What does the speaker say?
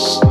Shh.